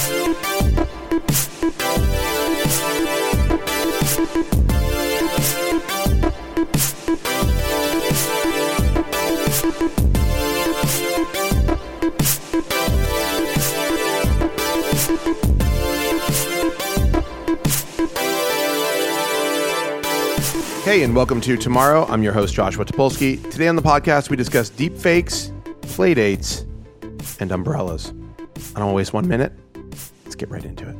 Hey, and welcome to Tomorrow. I'm your host, Joshua Topolsky. Today on the podcast, we discuss deep fakes, play dates, and umbrellas. I don't want to waste one minute. Get right into it.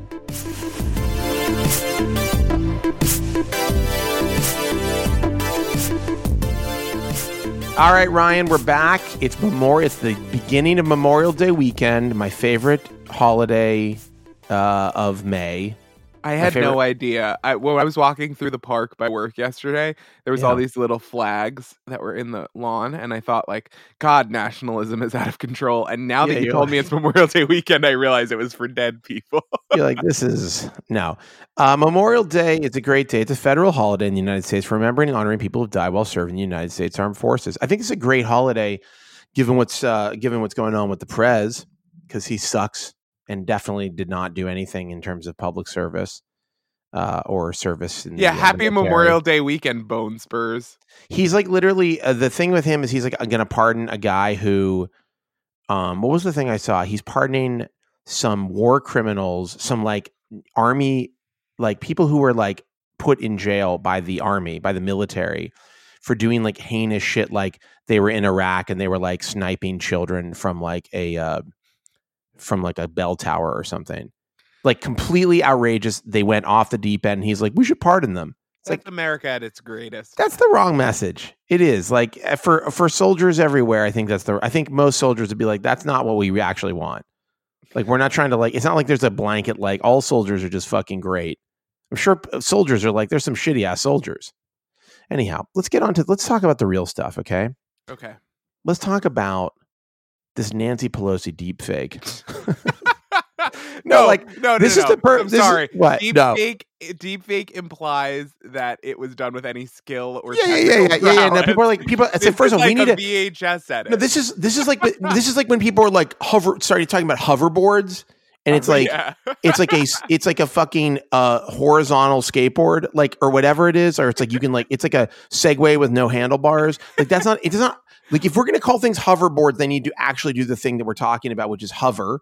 All right, Ryan, we're back. It's Memorial. It's the beginning of Memorial Day weekend, my favorite holiday uh, of May. I had no idea. I, when I was walking through the park by work yesterday, there was all these little flags that were in the lawn, and I thought, like, God, nationalism is out of control. And now Yeah, that you told me it's Memorial Day weekend, I realized it was for dead people. You're like, this is no. Uh, Memorial Day is a great day. It's a federal holiday in the United States for remembering and honoring people who died while serving the United States Armed Forces. I think it's a great holiday, given what's uh, given what's going on with the Prez, because he sucks and definitely did not do anything in terms of public service uh, or service. In yeah, the, uh, happy. Memorial Day weekend, Bone Spurs. He's like literally uh, the thing with him is he's like going to pardon a guy who, um, what was the thing I saw? He's pardoning some war criminals, some like army, like people who were like put in jail by the army, by the military for doing like heinous shit. Like they were in Iraq and they were like sniping children from like a, uh, from like a bell tower or something. Like completely outrageous. They went off the deep end. He's like, we should pardon them. It's That's like America at its greatest. that's the wrong message. It is like eh, for for soldiers everywhere. I think that's the. I think most soldiers would be like, that's not what we actually want. Like we're not trying to like. It's not like there's a blanket like all soldiers are just fucking great. I'm sure soldiers are like there's some shitty ass soldiers. Anyhow, let's get on to let's talk about the real stuff. Okay, okay. let's talk about this Nancy Pelosi deep fake. no, like, like no, no, this no, is no. the per- I'm this is- sorry. what? Deep No. fake, deep fake implies that it was done with any skill or Yeah, yeah, yeah, yeah, yeah, yeah. No, people are like people. I said first of all, we need a. VHS edit. No, this is this is like this is like when people are like hover started talking about hoverboards, and it's like yeah. it's like a it's like a fucking uh horizontal skateboard, like or whatever it is, or it's like you can like it's like a Segway with no handlebars. Like that's not it's not like if we're gonna call things hoverboards, they need to actually do the thing that we're talking about, which is hover,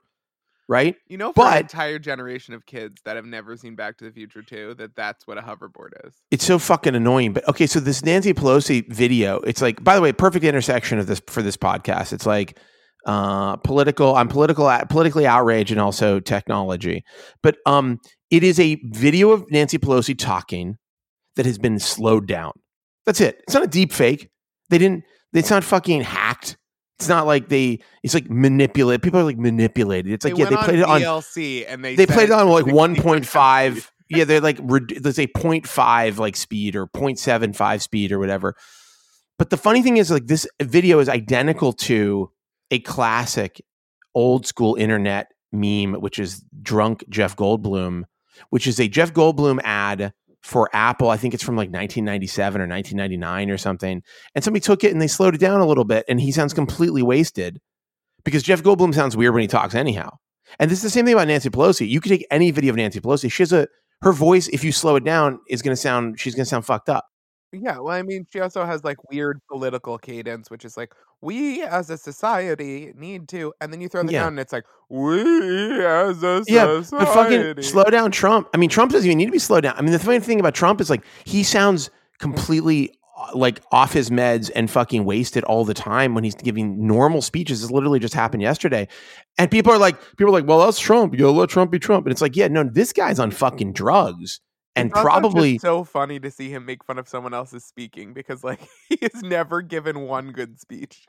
right? You know, for But- an entire generation of kids that have never seen Back to the Future 2, that that's what a hoverboard is. It's so fucking annoying. But okay, so this Nancy Pelosi video, it's like, by the way, perfect intersection of this for this podcast. It's like uh political, I'm political politically outraged and also technology. But um it is a video of Nancy Pelosi talking that has been slowed down. That's it. It's not a deep fake. They didn't it's not fucking hacked. It's not like they it's like manipulate. People are like manipulated. It's like they yeah, they played it on VLC and they they played it on like 1.5 yeah they're like there's say 0.5 like speed or 0.75 speed or whatever but the funny thing is like this video is identical to a classic old school internet meme which is drunk jeff goldblum which is a jeff goldblum ad for apple i think it's from like 1997 or 1999 or something and somebody took it and they slowed it down a little bit and he sounds completely wasted because jeff goldblum sounds weird when he talks anyhow and this is the same thing about Nancy Pelosi. You could take any video of Nancy Pelosi. She has a her voice. If you slow it down, is going to sound. She's going to sound fucked up. Yeah, well, I mean, she also has like weird political cadence, which is like, we as a society need to, and then you throw them Yeah. down and it's like, we as a Yeah, society. but fucking slow down Trump. I mean, Trump doesn't even need to be slowed down. I mean, the funny thing about Trump is like he sounds completely uh, like off his meds and fucking wasted all the time when he's giving normal speeches. This literally just happened yesterday, and people are like, people are like, well, that's Trump. You gotta let Trump be Trump. And it's like, yeah, no, this guy's on fucking drugs and It's probably so funny to see him make fun of someone else's speaking because like he has never given one good speech.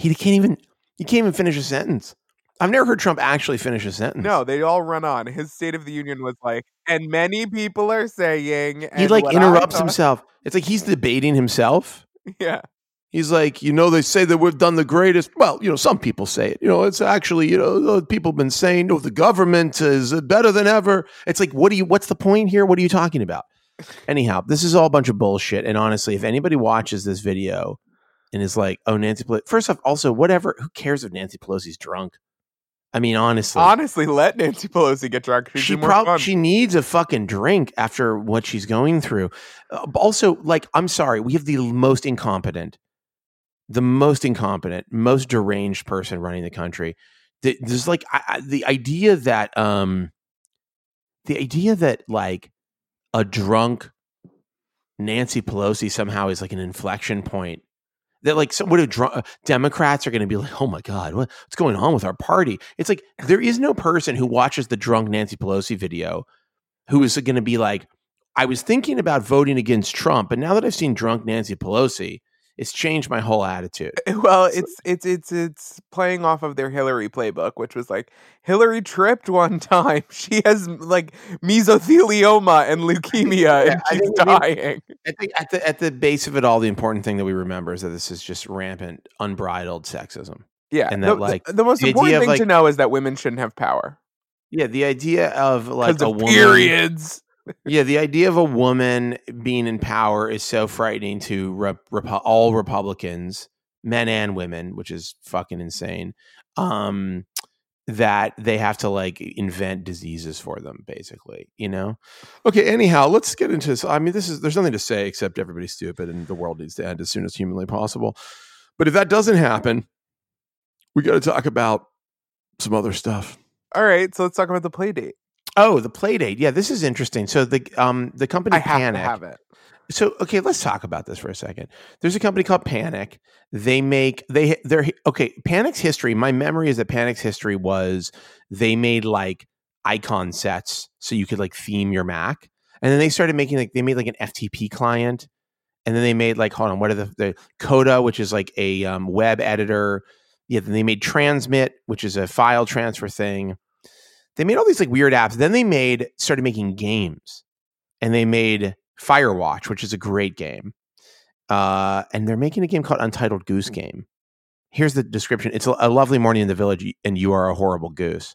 he can't even he can't even finish a sentence. I've never heard Trump actually finish a sentence. no, they all run on. His State of the Union was like, and many people are saying he like interrupts thought-" himself. It's like he's debating himself. Yeah, He's like, you know, they say that we've done the greatest. Well, you know, some people say it. You know, it's actually, you know, people have been saying, no, the government is better than ever. It's like, what do you? What's the point here? What are you talking about? Anyhow, this is all a bunch of bullshit. And honestly, if anybody watches this video and is like, oh, Nancy Pelosi, first off, also, whatever, who cares if Nancy Pelosi's drunk? I mean, honestly, Honestly, let Nancy Pelosi get drunk. She probably she needs a fucking drink after what she's going through. Uh, also, like, I'm sorry, we have the most incompetent, the most incompetent, most deranged person running the country. There's like I, the idea that um, the idea that like a drunk Nancy Pelosi somehow is like an inflection point. That like some what a drunk Democrats are going to be like, oh my god, what, what's going on with our party? It's like there is no person who watches the drunk Nancy Pelosi video who is going to be like, I was thinking about voting against Trump, but now that I've seen drunk Nancy Pelosi, it's changed my whole attitude. Eh, well, it's it's it's it's playing off of their Hillary playbook, which was like Hillary tripped one time. She has like mesothelioma and leukemia, Yeah, and I she's we dying. I think at the at the base of it all, the important thing that we remember is that this is just rampant, unbridled sexism. Yeah, and that, the- like, the, most the important thing like- to know is that women shouldn't have power Yeah, the idea of like a of woman. periods. Yeah, the idea of a woman being in power is so frightening to rep- repu- all Republicans, men and women, which is fucking insane. Um, that they have to like invent diseases for them, basically. You know. Okay. Anyhow, let's get into this. I mean, this is there's nothing to say except everybody's stupid and the world needs to end as soon as humanly possible. But if that doesn't happen, we got to talk about some other stuff. All right, so let's talk about the Playdate. Oh, the Playdate. Yeah, this is interesting. So the um the company I have Panic. to have it. So okay, let's talk about this for a second. There's a company called Panic. They make they they're okay. Panic's history. My memory is that Panic's history was they made like icon sets so you could like theme your Mac, and then they started making like they made like an FTP client, and then they made like hold on, what are the, the Coda, which is like a um, web editor. Yeah, then they made Transmit, which is a file transfer thing. They made all these like weird apps. Then they made started making games, and they made Firewatch, which is a great game. Uh, and they're making a game called Untitled Goose Game. Here's the description. It's a, lovely morning in the village, and you are a horrible goose.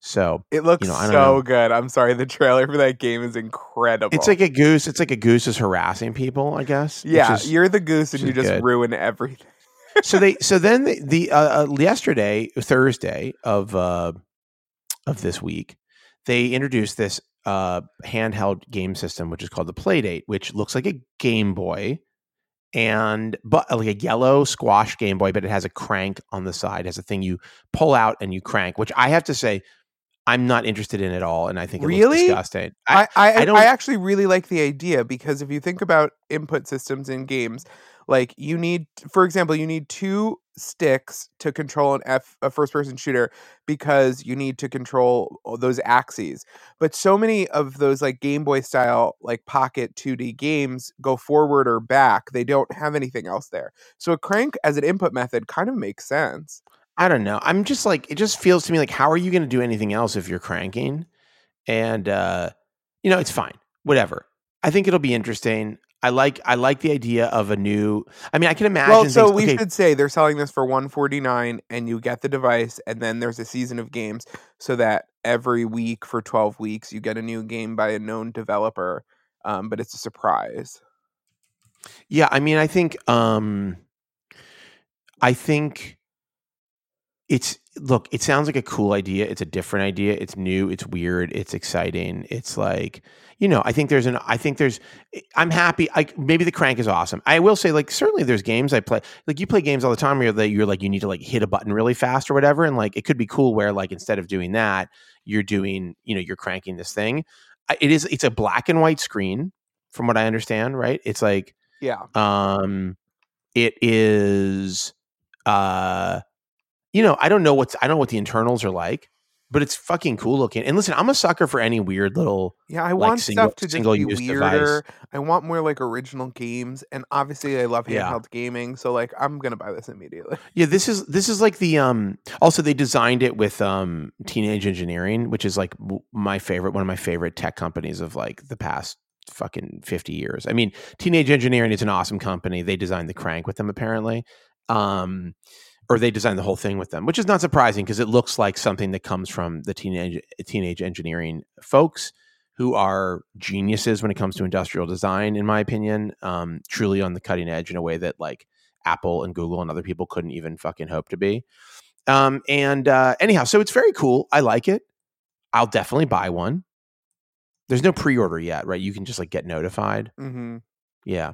So It looks know, I so know. good. I'm sorry, the trailer for that game is incredible. it's like a goose. It's like a goose is harassing people, I guess. yeah, is- you're the goose and you just good. ruin everything. so they so then the, the uh, uh, yesterday Thursday of uh, of this week they introduced this uh, handheld game system which is called the Playdate, which looks like a Game Boy and but like a yellow squash Game Boy, but it has a crank on the side, it has a thing you pull out and you crank, which I have to say I'm not interested in at all, and I think it looks Really? disgusting. I, I, I, I actually really like the idea because if you think about input systems in games, like you need, for example, you need two sticks to control an F a first person shooter because you need to control those axes. But so many of those like Game Boy style like pocket 2D games go forward or back. They don't have anything else there. So a crank as an input method kind of makes sense. I don't know. I'm just like it just feels to me like how are you going to do anything else if you're cranking? And uh you know, it's fine. Whatever. I think it'll be interesting. I like I like the idea of a new I mean, I can imagine Well, so things- we okay, should say they're selling this for 149 and you get the device and then there's a season of games so that every week for 12 weeks you get a new game by a known developer. Um, but it's a surprise. Yeah, I mean, I think um I think it's look, it sounds like a cool idea. It's a different idea. It's new, it's weird, it's exciting. It's like, you know, I think there's an I think there's I'm happy. I maybe the crank is awesome. I will say like certainly there's games I play. Like you play games all the time where that you're like you need to like hit a button really fast or whatever and like it could be cool where like instead of doing that, you're doing, you know, you're cranking this thing. It is it's a black and white screen from what I understand, right? It's like Yeah. um it is uh you know i don't know what's i don't know what the internals are like but it's fucking cool looking and listen i'm a sucker for any weird little Yeah, I Like want single- stuff to just be single-use device. I want more like original games, and obviously I love handheld Yeah. gaming, so like I'm gonna buy this immediately. yeah this is this is like the um also they designed it with um teenage engineering which is like my favorite one of my favorite tech companies of like the past fucking 50 years i mean teenage engineering is an awesome company they designed the crank with them apparently um or they designed the whole thing with them which is not surprising because it looks like something that comes from the teenage teenage engineering folks who are geniuses when it comes to industrial design in my opinion um truly on the cutting edge in a way that like apple and google and other people couldn't even fucking hope to be Um, and uh, anyhow, so it's very cool. I like it. I'll definitely buy one. There's no pre-order yet, right? You can just like get notified. Mm-hmm. Yeah.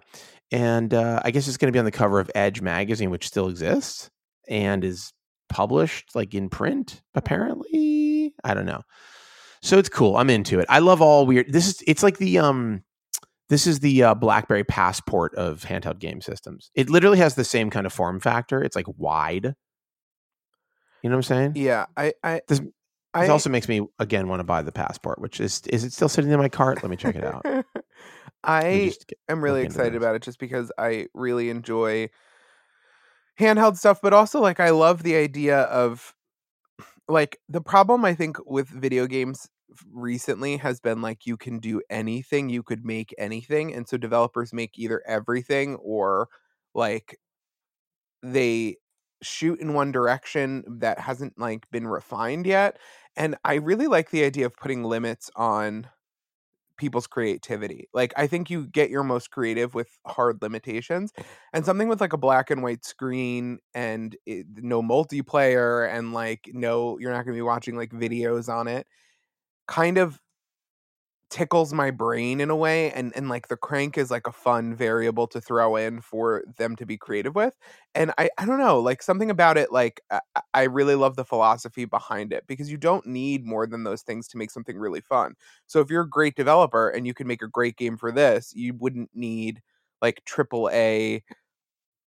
And uh, I guess it's going to be on the cover of Edge magazine, which still exists and is published like in print, apparently. I don't know. So it's cool. I'm into it. I love all weird. This is it's like the um this is the uh, BlackBerry passport of handheld game systems. It literally has the same kind of form factor. It's like wide. You know what I'm saying? Yeah, I, I, This- I also makes me again want to buy the passport, which is is it still sitting in my cart? Let me check it out. I am really excited about it just because I really enjoy handheld stuff, but also like I love the idea of like the problem I think with video games recently has been like you can do anything, you could make anything, and so developers make either everything or like they shoot in one direction that hasn't like been refined yet. And I really like the idea of putting limits on people's creativity. Like I think you get your most creative with hard limitations. And something with like a black and white screen and it, no multiplayer and like no you're not going to be watching like videos on it kind of tickles my brain in a way and and like the crank is like a fun variable to throw in for them to be creative with and i i don't know like something about it like i, really love the philosophy behind it because you don't need more than those things to make something really fun so if you're a great developer and you can make a great game for this you wouldn't need like triple a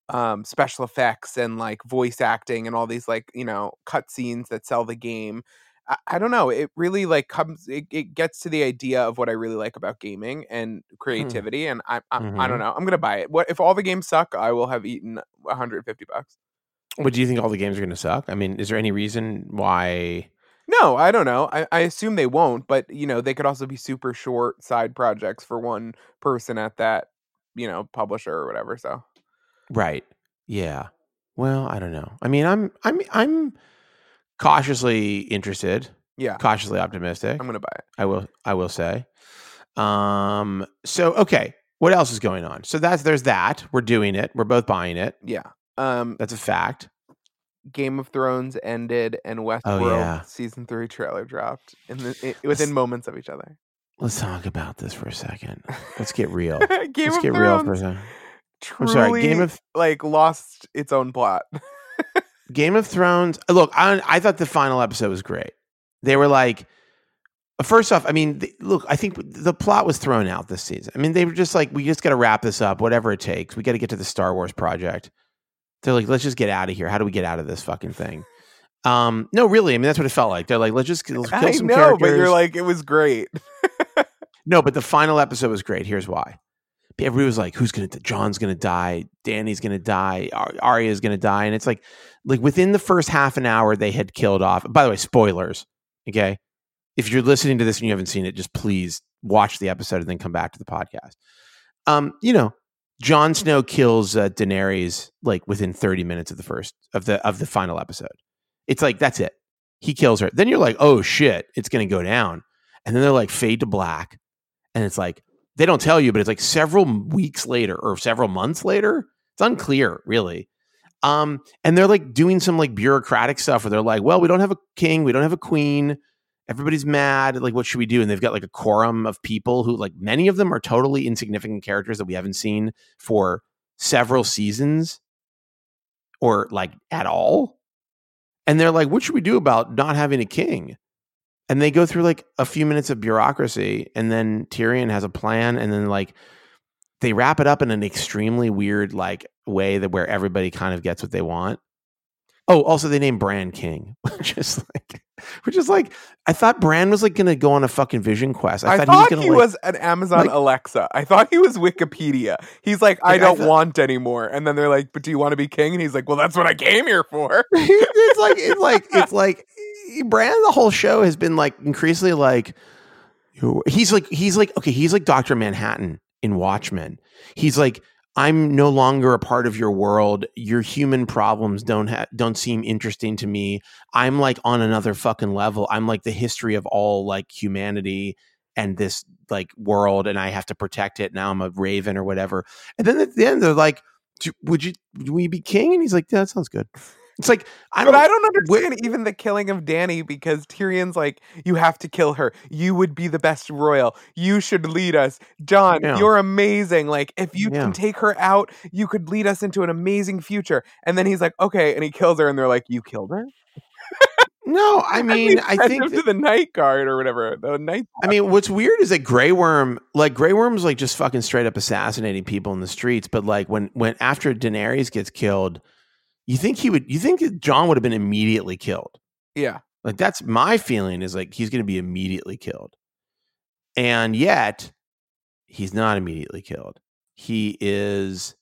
um special effects and like voice acting and all these like you know cutscenes that sell the game I, I don't know it really like comes it, it gets to the idea of what i really like about gaming and creativity and I, I i don't Mhm. know i'm gonna buy it what if all the games suck i will have eaten 150 bucks What do you think all the games are going to suck? I mean, is there any reason why? no i don't know I, I assume they won't but you know they could also be super short side projects for one person at that you know publisher or whatever so Right. Yeah. Well, I don't know. I mean, I'm I'm I'm cautiously interested, yeah cautiously optimistic. i'm gonna buy it I will I will say. Um so okay, what else is going on? So that's there's that. We're doing it. We're both buying it. yeah um That's a fact. Game of Thrones ended and Westworld Oh, yeah. season three trailer dropped in the i within moments of each other. Let's talk about this for a second. Let's get real. Game Let's of get Thrones real for a second. I'm sorry. Game of like lost its own plot. Game of Thrones. Look, I, I thought the final episode was great. They were like, first off, I mean, look, I think the plot was thrown out this season. I mean, they were just like, we just got to wrap this up, whatever it takes. We got to get to the Star Wars project. They're like, let's just get out of here. How do we get out of this fucking thing? Um, no, really. I mean, that's what it felt like. They're like, let's just let's kill I some know, characters. but you're like, it was great. No, but the final episode was great. Here's why. Everybody was like, "Who's gonna? Jon's gonna die. Danny's gonna die. Ar- Arya's gonna die." And it's like, like within the first half an hour, they had killed off. By the way, spoilers. Okay, if you're listening to this and you haven't seen it, just please watch the episode and then come back to the podcast. Um, you know, Jon Snow kills uh, Daenerys like within 30 minutes of the first of the of the final episode. It's like that's it. He kills her. Then you're like, oh shit, it's gonna go down. And then they're like fade to black, and it's like they don't tell you, but it's like several weeks later or several months later. It's unclear, really. Um, and they're like doing some like bureaucratic stuff where they're like, well, we don't have a king, we don't have a queen. Everybody's mad. Like, what should we do? And they've got like a quorum of people who, like, many of them are totally insignificant characters that we haven't seen for several seasons or like at all. And they're like, what should we do about not having a king? And they go through like a few minutes of bureaucracy, and then Tyrion has a plan, and then like they wrap it up in an extremely weird like way that where everybody kind of gets what they want. Oh, also they named Bran King, which is like, which is like, I thought Bran was like going to go on a fucking vision quest. I, I, thought, thought he was he like, was an Amazon like- Alexa. I thought he was Wikipedia. He's like, I Like, I don't thought- want anymore. And then they're like, but do you want to be king? And he's like, well, that's what I came here for. it's like it's like it's like Bran The whole show has been like increasingly like he's like he's like okay he's like Doctor Manhattan in Watchmen. He's like I'm no longer a part of your world. Your human problems don't ha- don't seem interesting to me. I'm like on another fucking level. I'm like the history of all like humanity and this like world, and I have to protect it. Now I'm a raven or whatever. And then at the end, they're like, "Would you would we be king?" And he's like, "Yeah, that sounds good." It's like I But don't. I don't understand even the killing of Danny because Tyrion's like, you have to kill her. You would be the best royal. You should lead us. Jon, Yeah. you're amazing. Like, if you Yeah. can take her out, you could lead us into an amazing future. And then he's like, okay. And he kills her, and they're like, you killed her? no, I mean, I think that- to the night guard or whatever. The night. I mean, what's weird is that Grey Worm, like Grey Worm's like just fucking straight up assassinating people in the streets. But like when when after Daenerys gets killed, you think he would you think Jon would have been immediately killed. Yeah. Like that's my feeling is like he's gonna be immediately killed. And yet he's not immediately killed. He is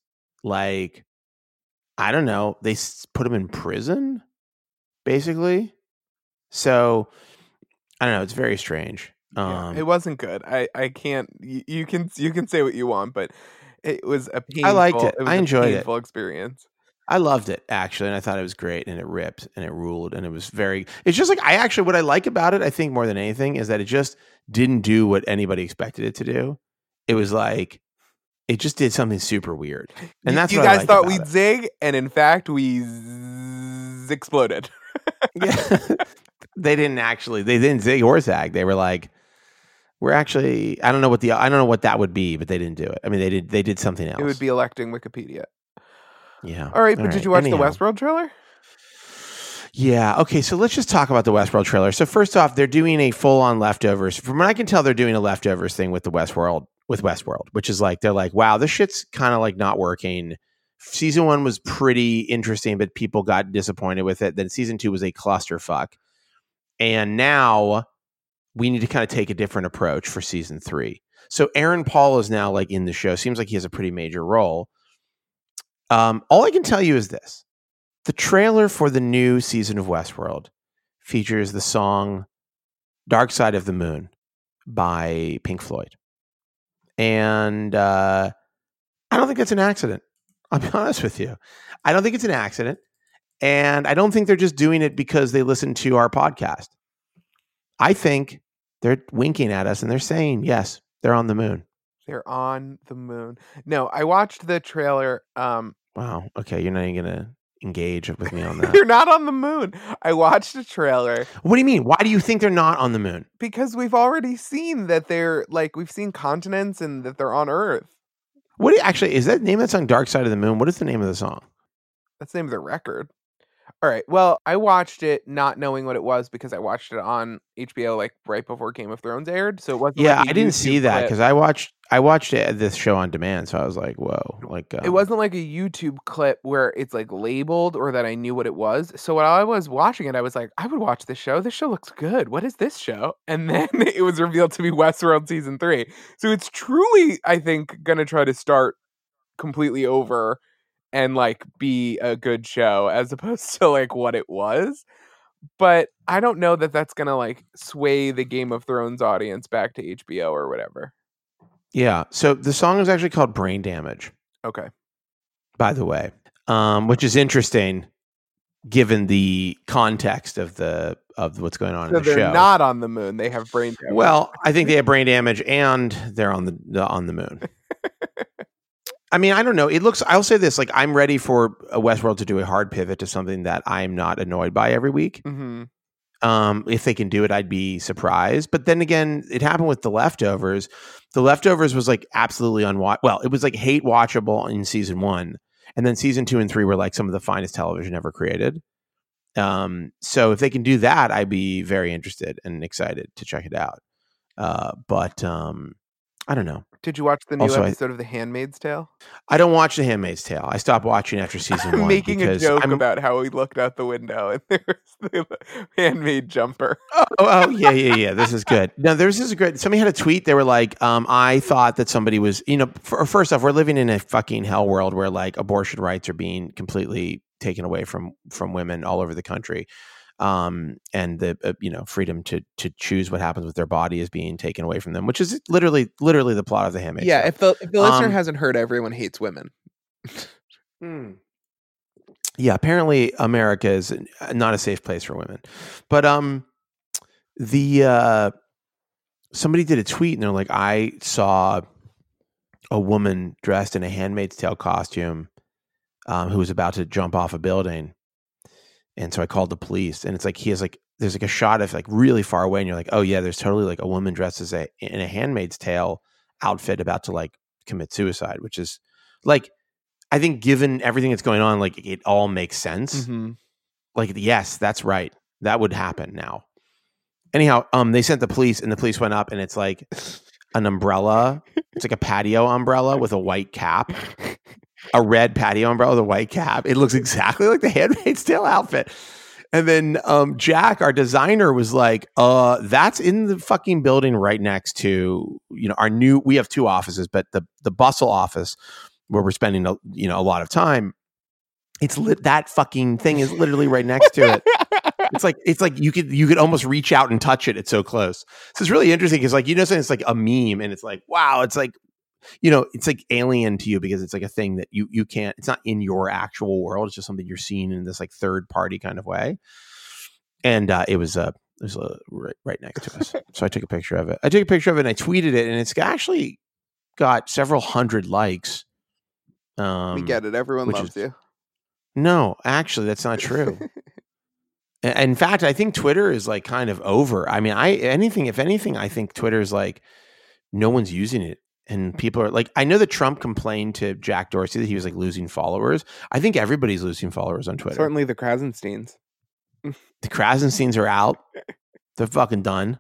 like I don't know, they put him in prison, basically. So I don't know, it's very strange. Yeah, Um it wasn't good. I, I can't. You, you can you can say what you want, but it was a painful. I liked it. was I a enjoyed it. painful experience. I loved it actually, and I thought it was great, and it ripped, and it ruled, and it was very. It's just like I actually what I like about it. I think more than anything is that it just didn't do what anybody expected it to do. It was like it just did something super weird, and that's you what I guys thought we'd it. zig, and in fact we z- exploded. Yeah. they didn't actually. They didn't zig or zag. They were like, we're actually. I don't know what the. I don't know what that would be, but they didn't do it. I mean, they did. They did something else. It would be electing Wikipedia. Yeah. All right, but did you watch Anyhow. the Westworld trailer? Yeah. Okay. So let's just talk about the Westworld trailer. So first off, they're doing a full-on leftovers. From what I can tell, they're doing a leftovers thing with the Westworld with Westworld, which is like they're like, wow, this shit's kind of like not working. Season one was pretty interesting, but people got disappointed with it. Then season two was a clusterfuck, and now we need to kind of take a different approach for season three. So Aaron Paul is now like in the show. Seems like he has a pretty major role. Um, all I can tell you is this the trailer for the new season of Westworld features the song Dark Side of the Moon by Pink Floyd. And uh, I don't think that's an accident. I'll be honest with you. I don't think it's an accident. And I don't think they're just doing it because they listen to our podcast. I think they're winking at us and they're saying, yes, they're on the moon. They're on the moon. No, I watched the trailer. Um, Wow. Okay. You're not even going to engage with me on that. You're not on the moon. I watched a trailer what do you mean? Why do you think they're not on the moon? because we've already seen that they're like we've seen continents and that they're on Earth. What do you- actually is that name of that song Dark Side of the Moon? What is the name of the song? That's the name of the record. All right. Well, I watched it not knowing what it was because I watched it on HBO like right before Game of Thrones aired. So it wasn't. Yeah, like a I didn't YouTube see that because I watched I watched it this show on demand, so I was like, whoa, like um, it wasn't like a YouTube clip where it's like labeled or that I knew what it was. So while I was watching it, I was like, I would watch this show. This show looks good. What is this show? And then it was revealed to be Westworld season three. So it's truly, I think, gonna try to start completely over and like be a good show as opposed to like what it was. But I don't know that that's gonna like sway the Game of Thrones audience back to HBO or whatever. Yeah, so the song is actually called Brain Damage, Okay. by the way, um, which is interesting given the context of the of what's going on So in the they're show. not on the moon. They have brain damage. Well, I think they have brain damage and they're on the, the on the moon. I mean, I don't know. It looks. I'll say this: like, I'm ready for a Westworld to do a hard pivot to something that I'm not annoyed by every week. hmm Um, if they can do it, I'd be surprised. But then again, it happened with the leftovers. The leftovers was like absolutely unwatch. Well, it was like hate watchable in season one, and then season two and three were like some of the finest television ever created. Um, so if they can do that, I'd be very interested and excited to check it out. Uh, but um, I don't know. Did you watch the new Also, I- episode of The Handmaid's Tale? I don't watch The Handmaid's Tale. I stopped watching after season I'm one. making a joke I'm- about how we looked out the window and there was the handmaid jumper. oh, oh yeah, yeah, yeah. This is good. No, there's this is great. Somebody had a tweet. They were like, um, I thought that somebody was, you know, for, first off, we're living in a fucking hell world where like abortion rights are being completely taken away from from women all over the country. Um, and the uh, you know freedom to to choose what happens with their body is being taken away from them, which is literally literally the plot of the Handmaid's Tale. if the if the listener Um, hasn't heard, everyone hates women. yeah apparently america is not a safe place for women but um the uh somebody did a tweet and they're like i saw a woman dressed in a handmaid's tale costume um, who was about to jump off a building And so I called the police, and it's like he has like there's like a shot of like really far away, and you're like, oh yeah, there's totally like a woman dressed as a in a Handmaid's Tale outfit about to like commit suicide, which is like I think given everything that's going on, like it all makes sense. Mm-hmm. Like yes, that's right, that would happen now. Anyhow, um, they sent the police, and the police went up, and it's like an umbrella. It's like a patio umbrella with a white cap a red patio umbrella with a white cap. It looks exactly like the Handmaid's Tale outfit. And then um, Jack, our designer, was like, "Uh, that's in the fucking building right next to you know our new. We have two offices, but the the bustle office where we're spending a, you know a lot of time. It's lit. That fucking thing is literally right next to it. it's like it's like you could you could almost reach out and touch it. It's so close. So it's really interesting because like you know, it's like a meme, and it's like wow, it's like you know, it's like alien to you because it's like a thing that you you can't. It's not in your actual world. It's just something you're seeing in this like third party kind of way. And uh, it was uh, it was uh, right, right next to us, so I took a picture of it. I took a picture of it and I tweeted it, and it's actually got several hundred likes. Um, we get it. Everyone loves is- you. No, actually, that's not true. In fact, I think Twitter is like kind of over. I mean, I anything if anything, I think Twitter is like no one's using it. And people are like, I know that Trump complained to Jack Dorsey that he was like losing followers. I think everybody's losing followers on Twitter. Certainly the Krassensteins. The Krassensteins are out. They're fucking done.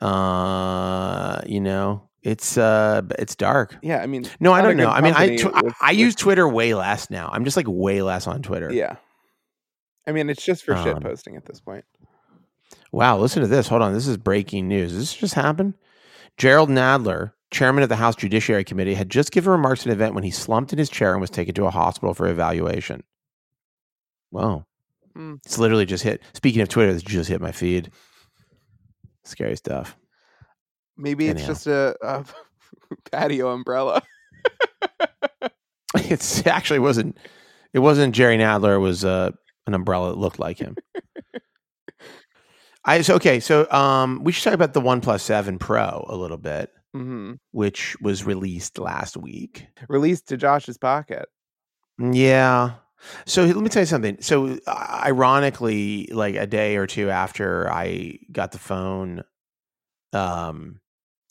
Uh, you know, it's uh, it's dark. Yeah, I mean, No, I don't know. I mean, I, tw- I with- I with- use Twitter way less now. I'm just like way less on Twitter. Yeah. I mean, it's just for shit Um, posting at this point. Wow, listen to this. Hold on. This is breaking news. This just happened Jerrold Nadler, chairman of the House Judiciary Committee, had just given remarks at an event when he slumped in his chair and was taken to a hospital for evaluation. Whoa. Hmm. It's literally just hit. Speaking of Twitter, this just hit my feed. Scary stuff. Maybe it's just a, a patio umbrella. It's actually wasn't. It wasn't Jerry Nadler. It was uh, an umbrella that looked like him. I so okay. So um, we should talk about the OnePlus Seven Pro a little bit. Hmm which was released last week. Released to Josh's pocket. Yeah. So let me tell you something. So uh, ironically, like a day or two after I got the phone, um,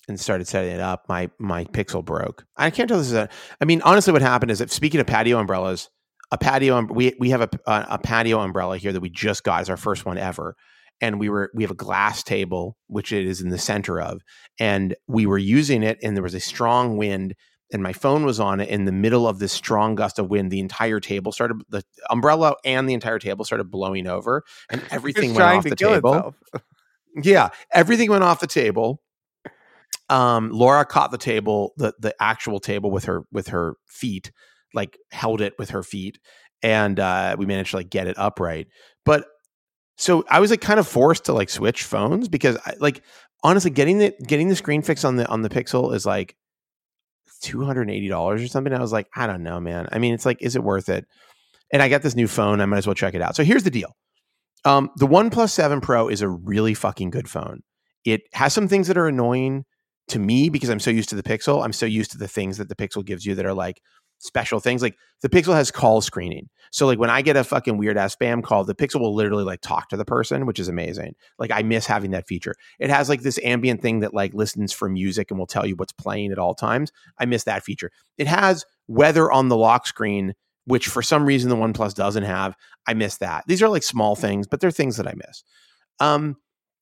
and started setting it up, my my Pixel broke. I can't tell this is a. I mean, honestly, what happened is that speaking of patio umbrellas, a patio um, we we have a, a a patio umbrella here that we just got. It's our first one ever, and we were we have a glass table which it is in the center of, and we were using it, and there was a strong wind, and my phone was on it in the middle of this strong gust of wind. The entire table started the umbrella and the entire table started blowing over, and everything It's went off the table. Yeah, everything went off the table. Um, Laura caught the table, the the actual table with her with her feet, like held it with her feet, and uh, we managed to like get it upright. But so I was like kind of forced to like switch phones because I, like honestly getting the getting the screen fix on the on the Pixel is like two hundred and eighty dollars or something. I was like, I don't know, man. I mean, it's like, is it worth it? And I got this new phone. I might as well check it out. So here's the deal. Um, the One 7 Pro is a really fucking good phone. It has some things that are annoying to me because I'm so used to the Pixel. I'm so used to the things that the Pixel gives you that are like special things. Like the Pixel has call screening. So like when I get a fucking weird ass spam call, the Pixel will literally like talk to the person, which is amazing. Like I miss having that feature. It has like this ambient thing that like listens for music and will tell you what's playing at all times. I miss that feature. It has weather on the lock screen, which for some reason the OnePlus doesn't have. I miss that. These are like small things, but they're things that I miss. Um,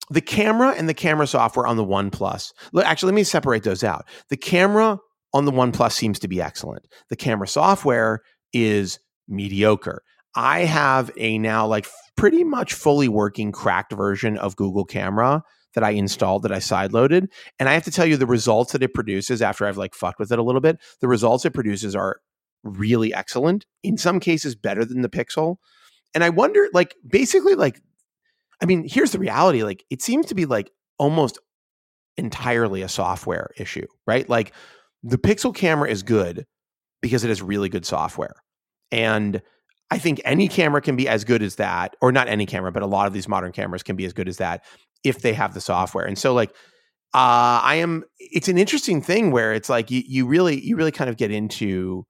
the camera and the camera software on the OnePlus. Look, actually, let me separate those out. The camera on the OnePlus seems to be excellent. The camera software is mediocre. I have a now like pretty much fully working cracked version of Google Camera that I installed that I sideloaded. And I have to tell you, the results that it produces after I've like fucked with it a little bit, the results it produces are really excellent. In some cases, better than the Pixel. And I wonder, like, basically, like, I mean, here's the reality. Like, it seems to be like almost entirely a software issue, right? Like, the Pixel camera is good because it has really good software. And I think any camera can be as good as that, or not any camera, but a lot of these modern cameras can be as good as that if they have the software. And so, like, uh, I am. It's an interesting thing where it's like you, you really, you really kind of get into.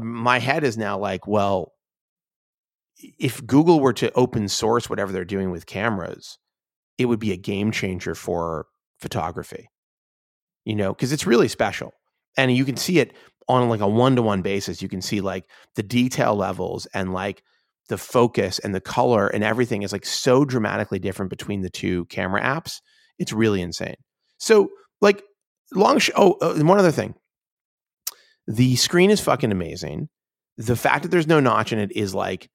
My head is now like, well, if Google were to open source whatever they're doing with cameras, it would be a game changer for photography. You know, because it's really special. And you can see it on like a one-to-one basis. You can see like the detail levels and like the focus and the color and everything is like so dramatically different between the two camera apps. It's really insane. So, like, long. Sh- oh, uh, one other thing. The screen is fucking amazing. The fact that there's no notch in it is like,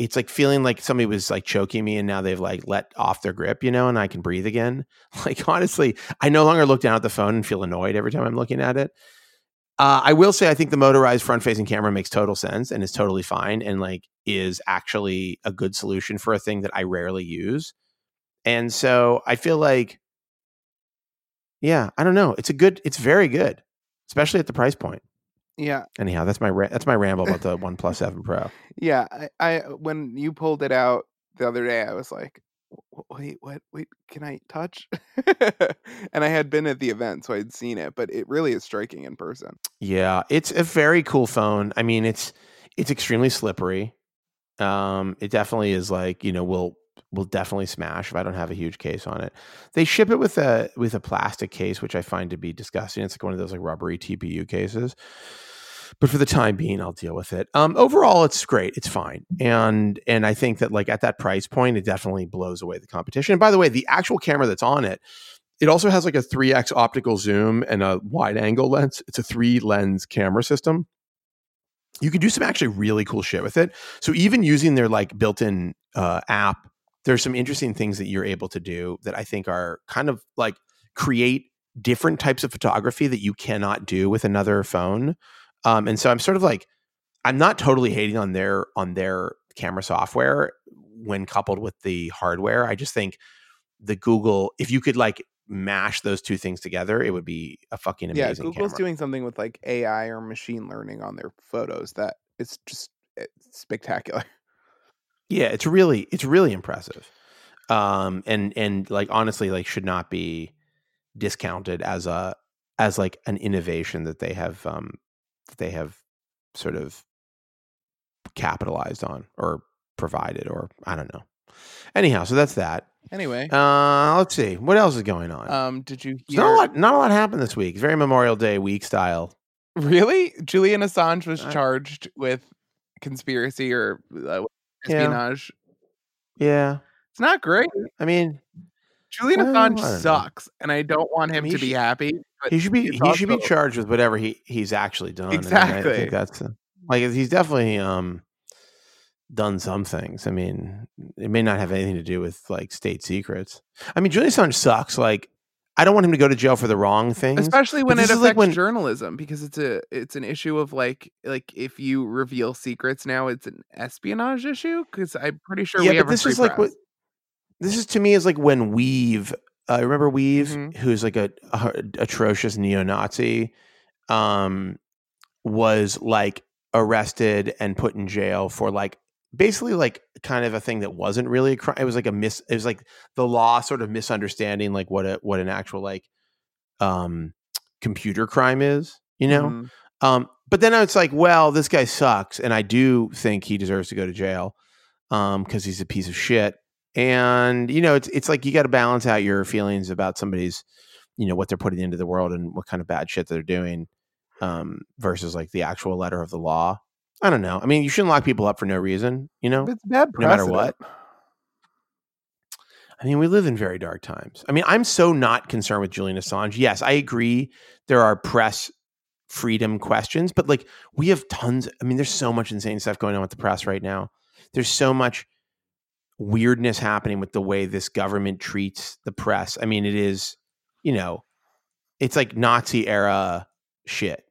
it's like feeling like somebody was like choking me and now they've like let off their grip, you know, and I can breathe again. Like, honestly, I no longer look down at the phone and feel annoyed every time I'm looking at it. Uh, I will say, I think the motorized front facing camera makes total sense and is totally fine and like is actually a good solution for a thing that I rarely use. And so I feel like, yeah, I don't know. It's a good, it's very good, especially at the price point. Yeah. Anyhow, that's my ra- that's my ramble about the OnePlus Seven Pro. Yeah. I, I when you pulled it out the other day, I was like, wait, what? Wait, can I touch? and I had been at the event, so I'd seen it, but it really is striking in person. Yeah, it's a very cool phone. I mean, it's it's extremely slippery. Um, it definitely is like you know will will definitely smash if I don't have a huge case on it. They ship it with a with a plastic case, which I find to be disgusting. It's like one of those like rubbery TPU cases. But for the time being, I'll deal with it. Um, overall, it's great. It's fine, and and I think that like at that price point, it definitely blows away the competition. And by the way, the actual camera that's on it, it also has like a three x optical zoom and a wide angle lens. It's a three lens camera system. You can do some actually really cool shit with it. So even using their like built-in uh, app there's some interesting things that you're able to do that I think are kind of like create different types of photography that you cannot do with another phone. Um, and so I'm sort of like, I'm not totally hating on their on their camera software when coupled with the hardware. I just think the Google, if you could like mash those two things together, it would be a fucking amazing. Yeah, Google's camera. doing something with like AI or machine learning on their photos that it's just it's spectacular. Yeah, it's really it's really impressive. Um and and like honestly like should not be discounted as a as like an innovation that they have um that they have sort of capitalized on or provided or I don't know. Anyhow, so that's that. Anyway, Uh let's see. What else is going on? um, did you There's not a lot not a lot happened this week. It's very Memorial Day week style. Really, Julian Assange was Uh, charged with conspiracy or uh. Espionage. Yeah. It's not great. I mean, Julian Well, Assange don't know. sucks, and I don't want him He to be happy. He should be he should be charged with whatever he he's actually done. I I Exactly. think that's uh, like he's definitely um done some things. I mean, it may not have anything to do with like state secrets. I mean, Julian Assange sucks. Like, I don't want him to go to jail for the wrong things. especially when it affects like when- journalism because it's a it's an issue of like like if you reveal secrets now it's an espionage issue because i'm pretty sure yeah, but have this is like what this is to me is like when weev. Uh, remember weev, Mhm. who's like a, a atrocious neo-Nazi, um, was like arrested and put in jail for like basically like kind of a thing that wasn't really a crime. It was like a mis. It was like the law sort of misunderstanding like what a what an actual like um computer crime is. You know. Mhm. Um, but then it's like, well, this guy sucks, and I do think he deserves to go to jail um, because he's a piece of shit. And you know, it's it's like you got to balance out your feelings about somebody's, you know, what they're putting into the world and what kind of bad shit they're doing, um, versus like the actual letter of the law. I don't know. I mean, you shouldn't lock people up for no reason. You know, it's bad no matter what. I mean, we live in very dark times. I mean, I'm so not concerned with Julian Assange. Yes, I agree. There are press freedom questions, but like we have tons. I mean, there's so much insane stuff going on with the press right now. There's so much weirdness happening with the way this government treats the press. I mean, it is, you know, it's like Nazi era shit,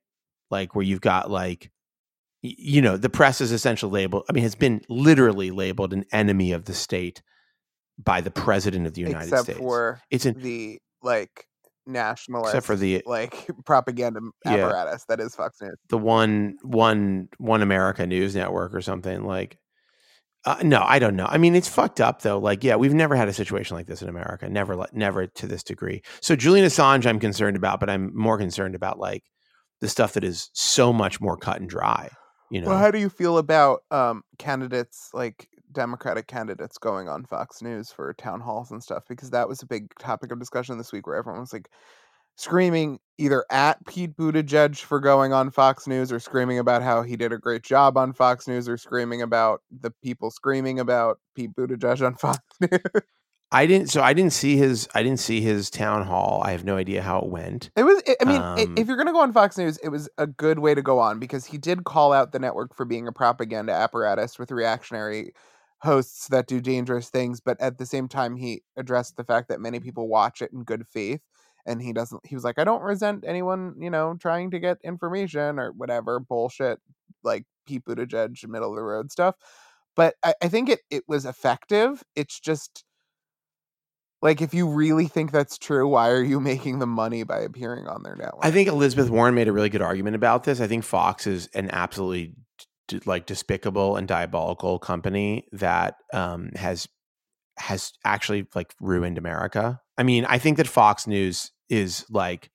like where you've got like, you know, the press is essentially labeled. I mean, has been literally labeled an enemy of the state by the president of the United except States. for it's an the like nationalist except for the like propaganda Yeah. apparatus that is Fox News. the one one one America News Network or something like. Uh, no, I don't know. I mean, it's fucked up though. Like, yeah, we've never had a situation like this in America. Never, never to this degree. So Julian Assange, I'm concerned about, but I'm more concerned about like the stuff that is so much more cut and dry. You know, Well, how do you feel about um, candidates like Democratic candidates going on Fox News for town halls and stuff? Because that was a big topic of discussion this week, where everyone was like screaming either at Pete Buttigieg for going on Fox News, or screaming about how he did a great job on Fox News, or screaming about the people screaming about Pete Buttigieg on Fox News. I didn't. So I didn't see his. I didn't see his town hall. I have no idea how it went. It was. I mean, Um, if you're going to go on Fox News, it was a good way to go on because he did call out the network for being a propaganda apparatus with reactionary hosts that do dangerous things, but at the same time, he addressed the fact that many people watch it in good faith, and he doesn't. He was like, I don't resent anyone, you know, trying to get information or whatever bullshit like Pete Buttigieg middle of the road stuff. But I, I think it it was effective. It's just like if you really think that's true, why are you making the money by appearing on their network? I think Elizabeth Warren made a really good argument about this. I think Fox is an absolutely d- like despicable and diabolical company that um, has has actually like ruined America. I mean, I think that Fox News is like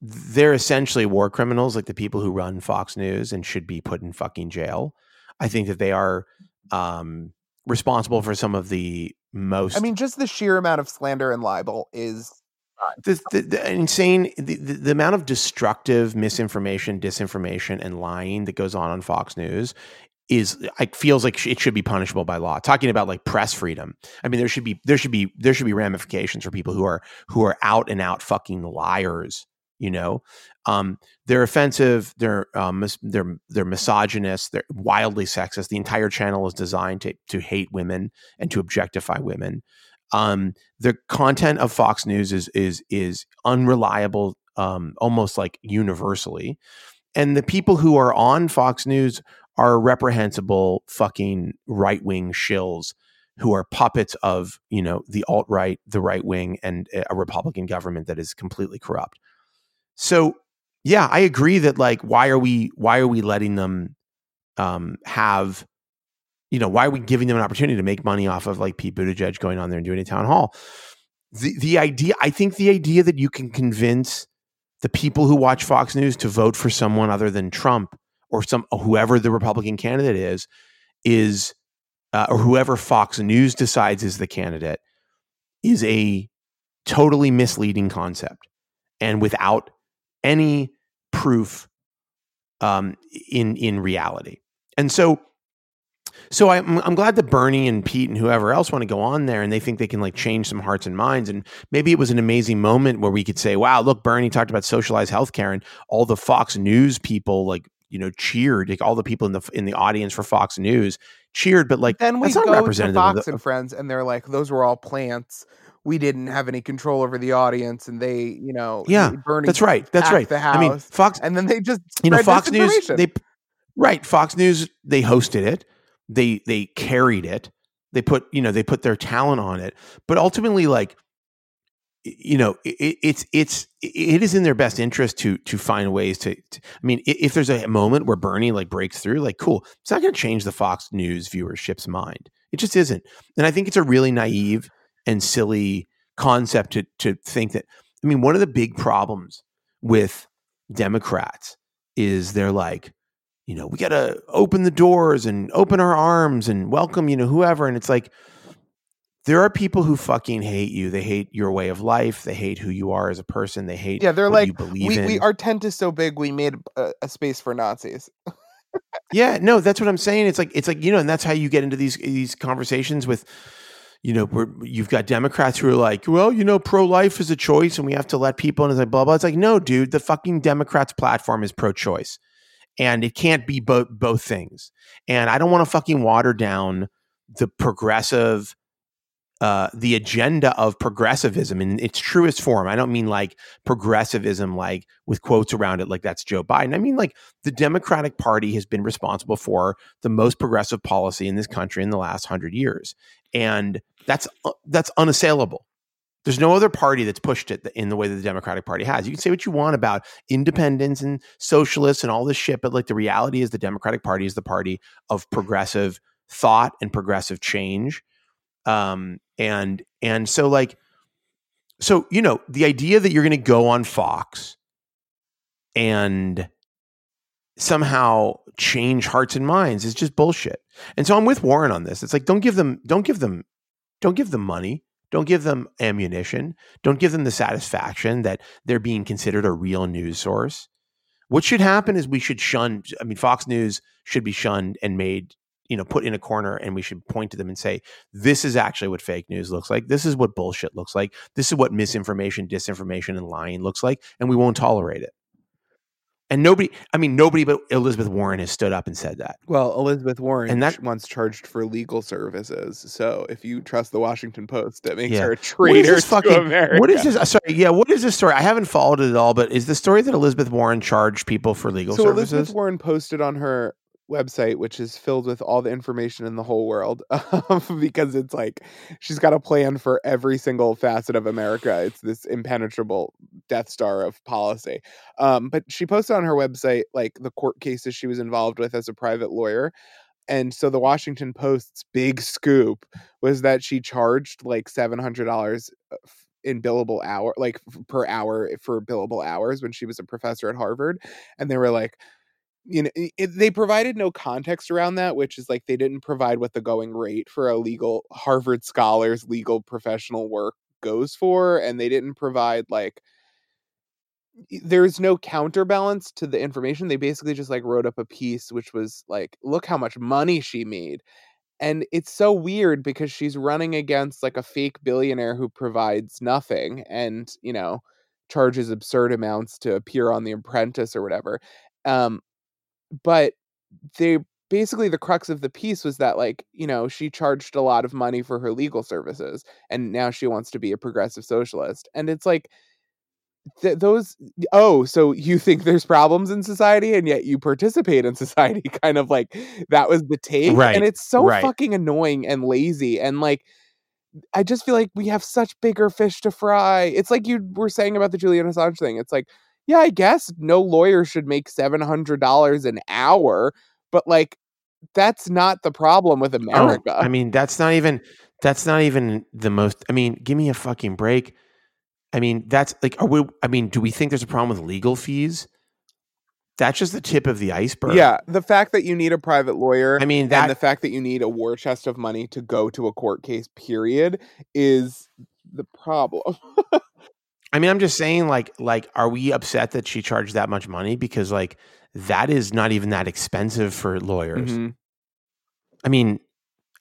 they're essentially war criminals, like the people who run Fox News and should be put in fucking jail. I think that they are um, responsible for some of the most I mean, just the sheer amount of slander and libel is uh, the, the, the insane the, the, the amount of destructive misinformation disinformation and lying that goes on on fox news is it feels like it should be punishable by law. Talking about like press freedom i mean there should be there should be there should be ramifications for people who are who are out and out fucking liars you know? Um they're offensive they're um mis- they're they're misogynist they're wildly sexist. The entire channel is designed to to hate women and to objectify women. Um the content of Fox News is is is unreliable, um, almost like universally, and the people who are on Fox News are reprehensible fucking right wing shills who are puppets of you know the alt right, the right wing, and a Republican government that is completely corrupt. So yeah, I agree that like why are we why are we letting them um, have you know, why are we giving them an opportunity to make money off of like Pete Buttigieg going on there and doing a town hall? The the idea, I think, the idea that you can convince the people who watch Fox News to vote for someone other than Trump or some whoever the Republican candidate is, is uh, or whoever Fox News decides is the candidate, is a totally misleading concept, and without any proof um, in in reality. And so so I'm, I'm glad that Bernie and Pete and whoever else want to go on there and they think they can like change some hearts and minds. And maybe it was an amazing moment where we could say, wow, look, Bernie talked about socialized healthcare and all the Fox News people like, you know, cheered, like all the people in the in the audience for Fox News cheered, but like then we that's not go to representative Fox of the, and Friends, and they're like, those were all plants. We didn't have any control over the audience, and they, you know, Yeah, Bernie that's right. That's right. The house. I mean, Fox and then they just you know Fox News they right Fox News they hosted it they they carried it they put you know they put their talent on it but ultimately like you know it, it's it's it is in their best interest to to find ways to, to I mean if there's a moment where Bernie like breaks through like cool it's not going to change the Fox News viewership's mind it just isn't and I think it's a really naive and silly concept to to think that I mean one of the big problems with Democrats is they're like, you know, we got to open the doors and open our arms and welcome, you know, whoever. And it's like, there are people who fucking hate you. They hate your way of life. They hate who you are as a person. They hate yeah, they're like, you believe we, in. we our tent is so big, we made a, a space for Nazis. Yeah, no, that's what I'm saying. It's like it's like you know, and that's how you get into these these conversations with, you know, you've got Democrats who are like, well, you know, pro life is a choice, and we have to let people. And it's like blah blah. It's like no, dude, the fucking Democrats' platform is pro choice, and it can't be both both things. And I don't want to fucking water down the progressive. Uh, the agenda of progressivism in its truest form. I don't mean like progressivism, like with quotes around it, like that's Joe Biden. I mean like the Democratic Party has been responsible for the most progressive policy in this country in the last hundred years, and that's uh, that's unassailable. There's no other party that's pushed it in the way that the Democratic Party has. You can say what you want about independents and socialists and all this shit, but like the reality is, the Democratic Party is the party of progressive thought and progressive change. Um, and and so like, so you know, the idea that you're going to go on Fox and somehow change hearts and minds is just bullshit. And so I'm with Warren on this. It's like don't give them don't give them don't give them money. Don't give them ammunition. Don't give them the satisfaction that they're being considered a real news source. What should happen is we should shun I mean Fox News should be shunned and made you know put in a corner and we should point to them and say this is actually what fake news looks like this is what bullshit looks like this is what misinformation disinformation and lying looks like and we won't tolerate it and nobody i mean nobody but elizabeth warren has stood up and said that Well, Elizabeth Warren And that- once charged for legal services. So if you trust the Washington Post, that makes Yeah. her a What is traitor to fucking- America. what is this uh, sorry yeah what is this story i haven't followed it at all but is the story that elizabeth warren charged people for legal services? so services Elizabeth Warren posted on her website, which is filled with all the information in the whole world, because it's like she's got a plan for every single facet of America. It's this impenetrable Death Star of policy. Um, but she posted on her website like the court cases she was involved with as a private lawyer. And so the Washington Post's big scoop was that she charged like seven hundred dollars uh, in billable hour, like per hour for billable hours when she was a professor at Harvard. And they were like, you know, it, they provided no context around that, which is like they didn't provide what the going rate for a legal Harvard scholar's legal professional work goes for, and they didn't provide like there's no counterbalance to the information. They basically just like wrote up a piece which was like, look how much money she made. And it's so weird because she's running against like a fake billionaire who provides nothing and, you know, charges absurd amounts to appear on The Apprentice or whatever. Um, but they basically the crux of the piece was that like you know she charged a lot of money for her legal services and now she wants to be a progressive socialist and it's like th- those oh so you think there's problems in society and yet you participate in society kind of like that was the take Right, and it's so right. fucking annoying and lazy and like I just feel like we have such bigger fish to fry. It's like you were saying about the Julian Assange thing. It's like, yeah, I guess no lawyer should make seven hundred dollars an hour, but like that's not the problem with Oh, America. I mean, that's not even that's not even the most. I mean, give me a fucking break. I mean, that's like, are we? I mean, do we think there's a problem with legal fees? That's just the tip of the iceberg. yeah, the fact that you need a private lawyer I mean and the fact that you need a war chest of money to go to a court case, period, is the problem. I mean, I'm just saying, like, like, are we upset that she charged that much money? Because like that is not even that expensive for lawyers. Mhm. I mean,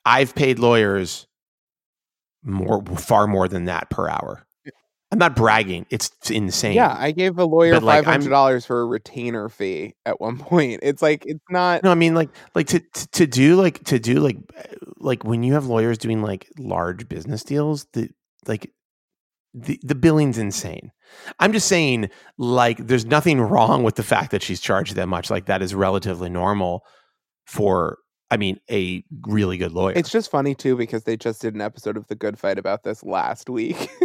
I've paid lawyers more, far more than that per hour. I'm not bragging. It's insane. Yeah, I gave a lawyer like, five hundred dollars for a retainer fee at one point. It's like it's not. No, I mean like like to to, to do like to do like like when you have lawyers doing like large business deals, the like the the billing's insane. I'm just saying like there's nothing wrong with the fact that she's charged that much. Like that is relatively normal for I mean a really good lawyer. It's just funny too because they just did an episode of The Good Fight about this last week.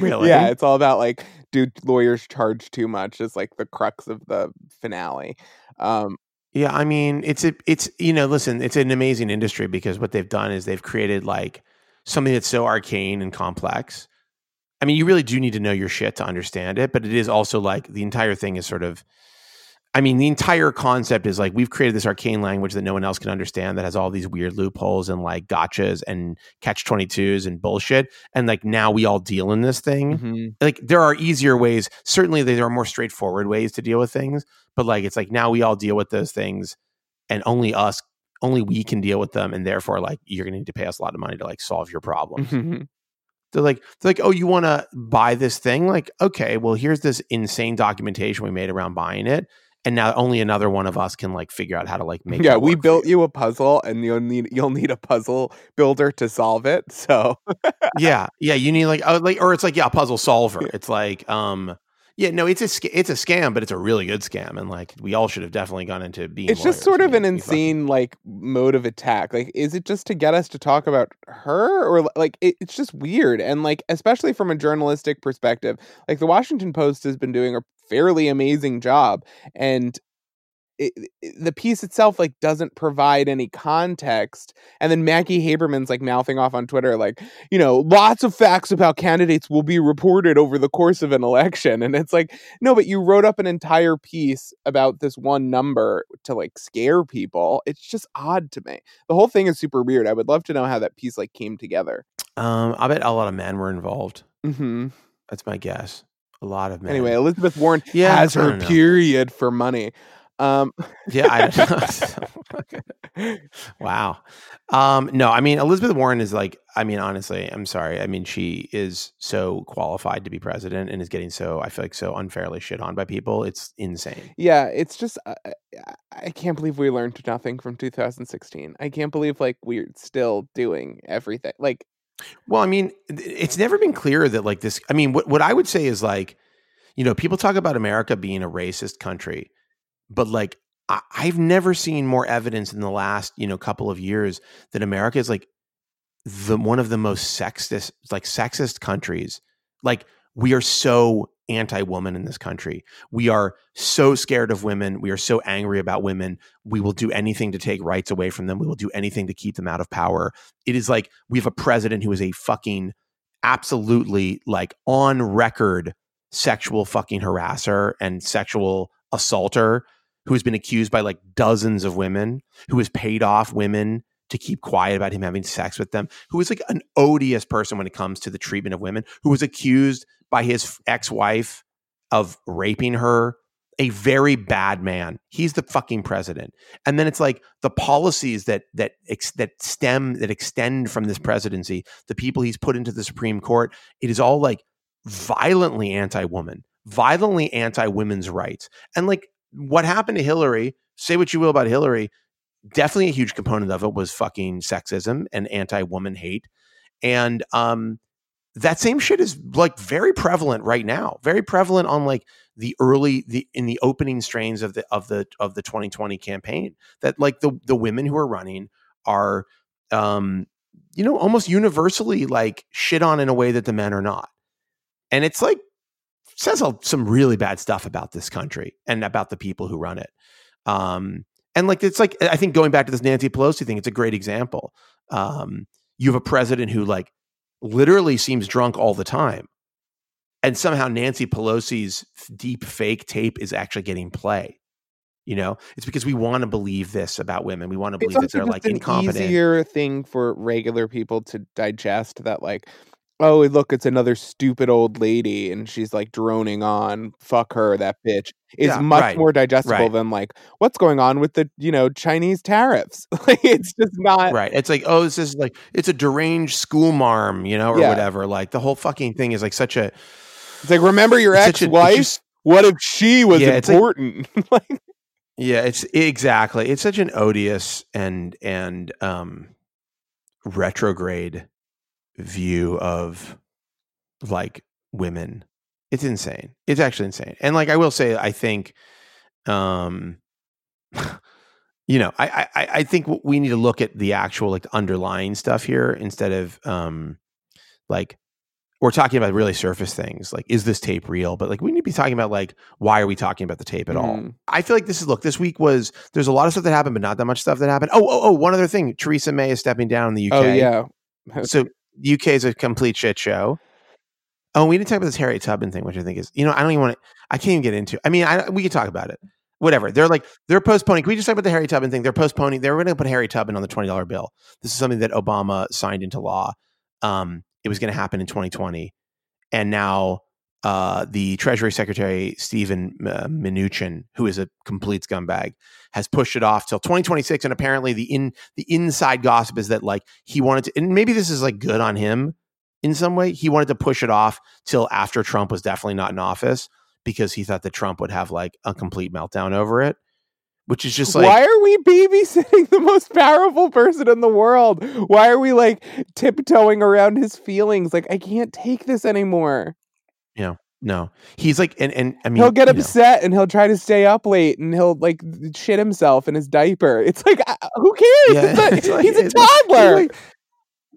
Really? Yeah, it's all about like, do lawyers charge too much? Is like the crux of the finale. Um, Yeah, I mean, it's a, it's you know, listen, it's an amazing industry because what they've done is they've created like something that's so arcane and complex. I mean, you really do need to know your shit to understand it, but it is also like the entire thing is sort of I mean, the entire concept is like we've created this arcane language that no one else can understand that has all these weird loopholes and like gotchas and catch 22s and bullshit. And like now we all deal in this thing mhm. like there are easier ways certainly there are more straightforward ways to deal with things but like it's like now we all deal with those things and only us only we can deal with them and therefore like you're gonna need to pay us a lot of money to like solve your problems Mhm. they're like they're like oh you want to buy this thing like okay well here's this insane documentation we made around buying it and now only another one of us can like figure out how to like make yeah, we built you. you a puzzle, and you'll need you'll need a puzzle builder to solve it. So yeah yeah you need like oh like or it's like yeah puzzle solver it's like um yeah no it's a it's a scam but it's a really good scam and like we all should have definitely gone into being it's just sort of an need to be fucking- insane like mode of attack. Like is it just to get us to talk about her or like it, it's just weird and like especially from a journalistic perspective like the washington post has been doing a fairly amazing job and it, it- the piece itself like doesn't provide any context and then Maggie Haberman's like mouthing off on Twitter like you know lots of facts about candidates will be reported over the course of an election and it's like no but you wrote up an entire piece about this one number to like scare people it's just odd to me the whole thing is super weird i would love to know how that piece like came together Um, I bet a lot of men were involved. hmm That's my guess. A lot of men. anyway elizabeth warren Yeah, has her know. period for money um yeah, I wow. Um, no, I mean Elizabeth Warren is like. I mean, honestly, I'm sorry. I mean, she is so qualified to be president and is getting so. I feel like so unfairly shit on by people. It's insane. Yeah, it's just I, I- I can't believe we learned nothing from 2016. I can't believe like we're still doing everything. Like Well, I mean, it's never been clearer that like this. I mean, what what I would say is like, you know, people talk about America being a racist country, but like I, I've never seen more evidence in the last you know couple of years that America is like the one of the most sexist, like sexist countries. Like we are so anti-woman in this country. We are so scared of women. We are so angry about women. We will do anything to take rights away from them. We will do anything to keep them out of power. It is like we have a president who is a fucking absolutely like on record sexual fucking harasser and sexual assaulter who has been accused by like dozens of women, who has paid off women to keep quiet about him having sex with them, who is like an odious person when it comes to the treatment of women, who was accused by his ex-wife of raping her, a very bad man. He's the fucking president. And then it's like the policies that that ex, that stem that extend from this presidency, the people he's put into the Supreme Court, it is all like violently anti-woman, violently anti-women's rights. And like what happened to Hillary, say what you will about Hillary, definitely a huge component of it was fucking sexism and anti-woman hate. And um that same shit is like very prevalent right now. Very prevalent on like the early the in the opening strains of the of the of the 2020 campaign. That like the the women who are running are um you know almost universally like shit on in a way that the men are not. And it's like says some really bad stuff about this country and about the people who run it. Um, and like it's like I think going back to this Nancy Pelosi thing, it's a great example. Um, you have a president who like literally seems drunk all the time, and somehow Nancy Pelosi's deep fake tape is actually getting play. You know, it's because we want to believe this about women. We want to believe that they're like an incompetent. easier thing for regular people to digest that like oh look it's another stupid old lady and she's like droning on fuck her that bitch is Yeah, much right, more digestible right. than like what's going on with the you know Chinese tariffs like it's just not right. It's like, oh, this is like it's a deranged school marm, you know, or Yeah. whatever. Like the whole fucking thing is like such a it's like remember your it's such a- it's ex-wife just- what if she was Yeah, like- important like Yeah, it's exactly. It's such an odious and and um retrograde view of like women. It's insane. It's actually insane. And like I will say I think um you know, I I I- think we need to look at the actual like underlying stuff here instead of um like we're talking about really surface things like is this tape real but like we need to be talking about like why are we talking about the tape at all Mm. I feel like this is look. This week was there's a lot of stuff that happened, but not that much stuff that happened. Oh, oh, oh! One other thing: Theresa May is stepping down in the UK. oh yeah So UK is a complete shit show. Oh, we didn't talk about this Harriet Tubman thing, which I think is you know I don't even want to. I can't even get into. I mean, I, we could talk about it. Whatever. They're like they're postponing. Can we just talk about the Harry Tubman thing? They're postponing. They're going to put Harry Tubman on the twenty dollar bill. This is something that Obama signed into law. Um, it was going to happen in 2020, and now uh, the Treasury Secretary Steven uh, Mnuchin, who is a complete scumbag, has pushed it off till 2026. And apparently, the in the inside gossip is that like he wanted to, and maybe this is like good on him in some way. He wanted to push it off till after Trump was definitely not in office because he thought that Trump would have like a complete meltdown over it, which is just like why are we babysitting the most powerful person in the world? Why are we like tiptoeing around his feelings? Like I can't take this anymore. No, he's like, and and I mean, he'll get you know, upset and he'll try to stay up late and he'll like shit himself in his diaper. It's like who cares? Yeah, It's a- it's like- he's a toddler. like-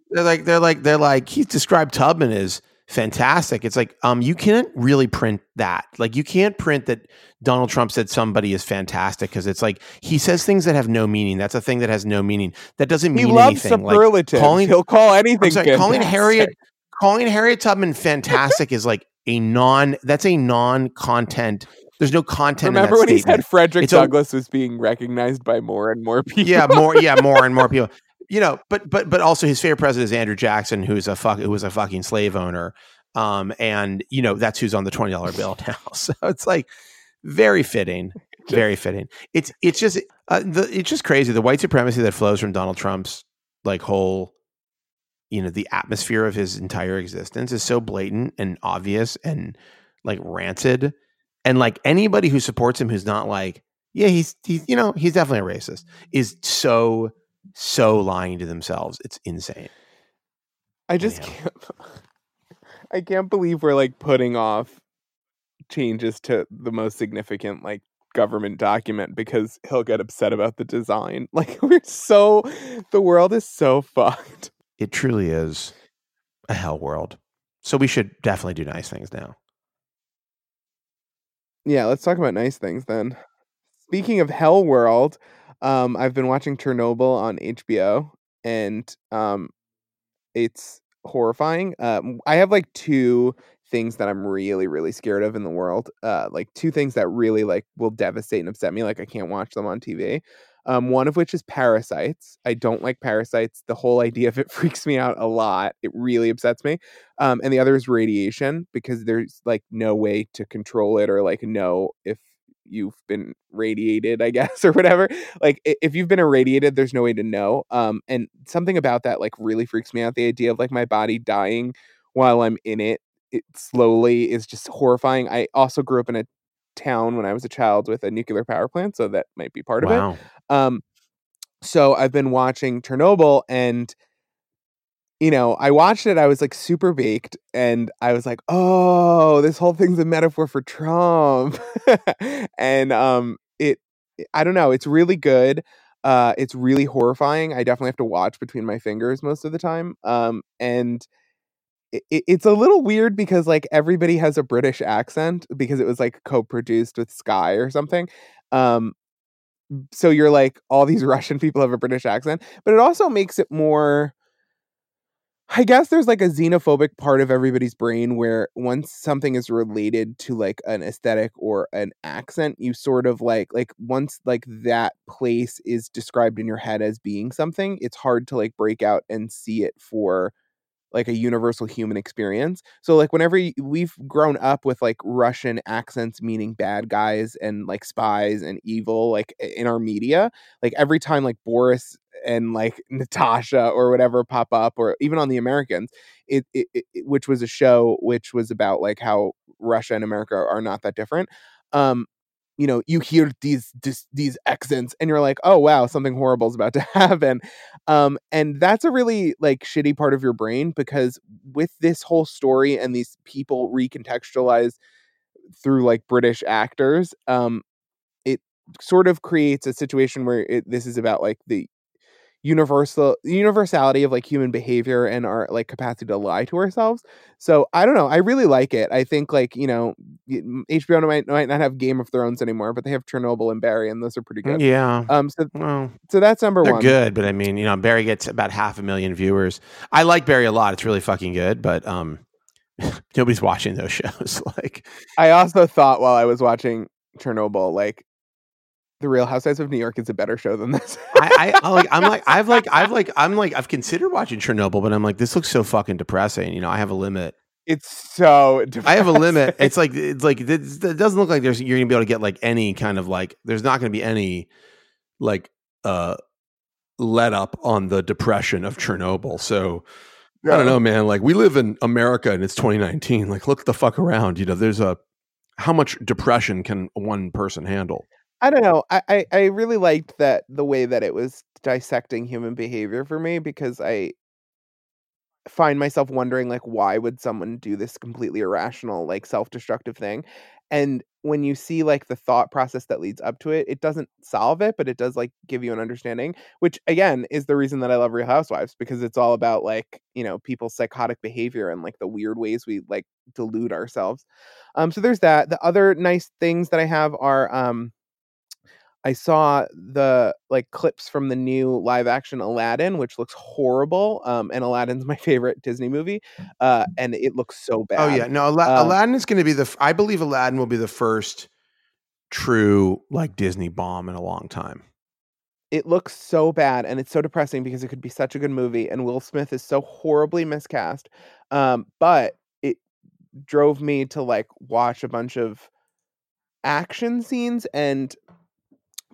they're like they're like they're like he's described Tubman as fantastic. It's like um you can't really print that. Like you can't print that Donald Trump said somebody is fantastic because it's like he says things that have no meaning. That's a thing that has no meaning. That doesn't mean he loves anything. superlatives. Like calling, He'll call anything. sorry, calling. Harriet calling Harriet Tubman fantastic is like a non that's a non-content there's no content in Remember when he said Frederick It's a- Douglass was being recognized by more and more people? yeah more yeah more and more people. You know but but but also his favorite president is andrew jackson who's a fuck who was a fucking slave owner. Um and you know that's who's on the $20 bill now. So it's like very fitting very fitting. It's it's just uh, the, it's just crazy. The white supremacy that flows from donald trump's like whole you know the atmosphere of his entire existence is so blatant and obvious and like rancid and like anybody who supports him who's not like yeah he's he's you know he's definitely a racist is so so lying to themselves it's insane I just Anyhow. can't. I can't believe we're like putting off changes to the most significant like government document because he'll get upset about the design. Like we're so the world is so fucked. It truly is a hell world so we should definitely do nice things now Yeah, let's talk about nice things then. Speaking of Hell World, um, I've been watching Chernobyl on HBO, and um, it's horrifying. Um, I have like two things that I'm really, really scared of in the world. Uh, like two things that really like will devastate and upset me. Like I can't watch them on TV. Um, one of which is parasites. I don't like parasites. The whole idea of it freaks me out a lot. It really upsets me. Um, and the other is radiation because there's like no way to control it or like know if you've been radiated, I guess, or whatever. Like if you've been irradiated, there's no way to know. Um, and something about that like really freaks me out. The idea of like my body dying while I'm in it, it slowly is just horrifying. I also grew up in a town when I was a child with a nuclear power plant, so that might be part of it. Um, so I've been watching Chernobyl and you know, I watched it, I was like super baked, and I was like, oh, this whole thing's a metaphor for Trump. and um it I don't know, it's really good. Uh it's really horrifying. I definitely have to watch between my fingers most of the time. Um and it- it's a little weird because like everybody has a British accent because it was like co-produced with Sky or something. Um so you're like all these Russian people have a British accent, but it also makes it more I guess there's like a xenophobic part of everybody's brain where once something is related to like an aesthetic or an accent, you sort of like like once like that place is described in your head as being something, it's hard to like break out and see it for like a universal human experience. So like whenever we've grown up with like Russian accents meaning bad guys and like spies and evil like in our media, like every time like Boris and like Natasha or whatever pop up or even on the Americans, it, it it- which was a show which was about like how Russia and America are not that different. Um you know, you hear these this, these accents and you're like, "Oh wow, something horrible is about to happen." um and that's a really like shitty part of your brain because with this whole story and these people recontextualized through like british actors um it sort of creates a situation where it, this is about like the universal universality of like human behavior and our like capacity to lie to ourselves. So i don't know i really like it. I think like you know hbo might, might not have game of thrones anymore but they have chernobyl and barry and those are pretty good. Yeah. Um so well so that's number they're one. good but i mean you know barry gets about half a million viewers. I like barry a lot it's really fucking good but um nobody's watching those shows like I also thought while I was watching Chernobyl, like the Real Housewives of New York is a better show than this. I, I, like I'm like I've like I've like I'm like I've considered watching Chernobyl, but I'm like this looks so fucking depressing. You know, I have a limit. it's so. I have a limit. It's like it's like it, it doesn't look like there's you're gonna be able to get like any kind of like there's not gonna be any like uh let up on the depression of Chernobyl. So I don't know, man. Like we live in America and it's 2019. Like look the fuck around. You know, there's a how much depression can one person handle? I don't know. I, I I really liked that the way that it was dissecting human behavior for me because I find myself wondering like why would someone do this completely irrational like self-destructive thing and when you see like the thought process that leads up to it it doesn't solve it but it does like give you an understanding which again is the reason that i love real housewives because it's all about like you know people's psychotic behavior and like the weird ways we like delude ourselves um so there's that the other nice things that i have are um I saw the like clips from the new live action Aladdin, which looks horrible. Um, and Aladdin's my favorite Disney movie, uh, and it looks so bad. Oh yeah, no, Ala- Um, Aladdin is going to be the. f- I believe Aladdin will be the first true like Disney bomb in a long time. it looks so bad, and it's so depressing because it could be such a good movie, and Will Smith is so horribly miscast. Um, but it drove me to like watch a bunch of action scenes and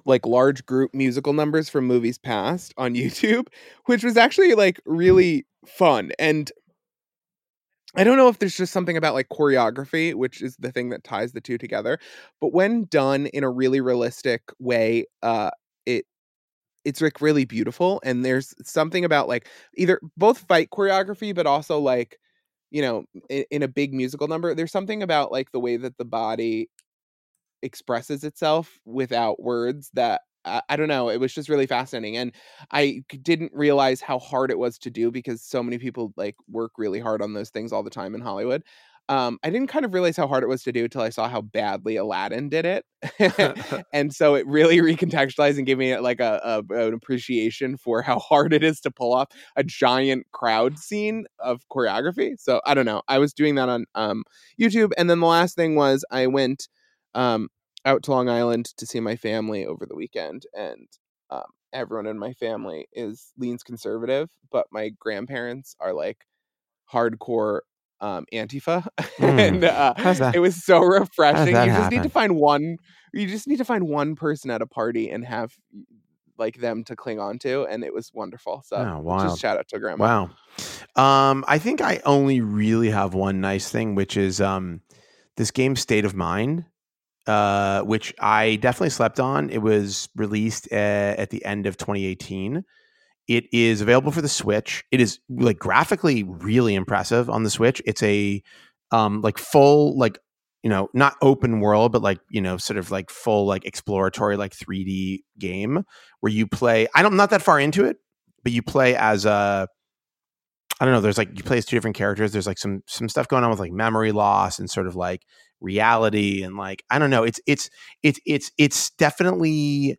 like large group musical numbers from movies past on YouTube, which was actually like really fun. And I don't know if there's just something about like choreography, which is the thing that ties the two together, but when done in a really realistic way, uh it it's like really beautiful and there's something about like either both fight choreography but also like you know in, in a big musical number there's something about like the way that the body expresses itself without words that I, I don't know it was just really fascinating and I didn't realize how hard it was to do because so many people like work really hard on those things all the time in hollywood um, i didn't kind of realize how hard it was to do until i saw how badly aladdin did it and so it really recontextualized and gave me like a, a an appreciation for how hard it is to pull off a giant crowd scene of choreography so i don't know i was doing that on um, youtube and then the last thing was i went um, out to Long Island to see my family over the weekend, and um, everyone in my family is leans conservative, but my grandparents are like hardcore um, Antifa, Mm. and uh, it was so refreshing. You just need to find one. You just need to find one person at a party and have like them to cling on to, and it was wonderful. So Oh, just shout out to grandma. Wow. Um, I think I only really have one nice thing, which is um, this game State of Mind, uh, which I definitely slept on. It was released uh, at the end of 2018. It is available for the Switch. It is like graphically really impressive on the Switch. It's a um, like full like you know not open world, but like you know sort of like full like exploratory like 3D game where you play. I don't I'm not that far into it, but you play as a I don't know. There's like you play as two different characters. There's like some some stuff going on with like memory loss and sort of like reality and like I don't know. It's it's it's it's it's definitely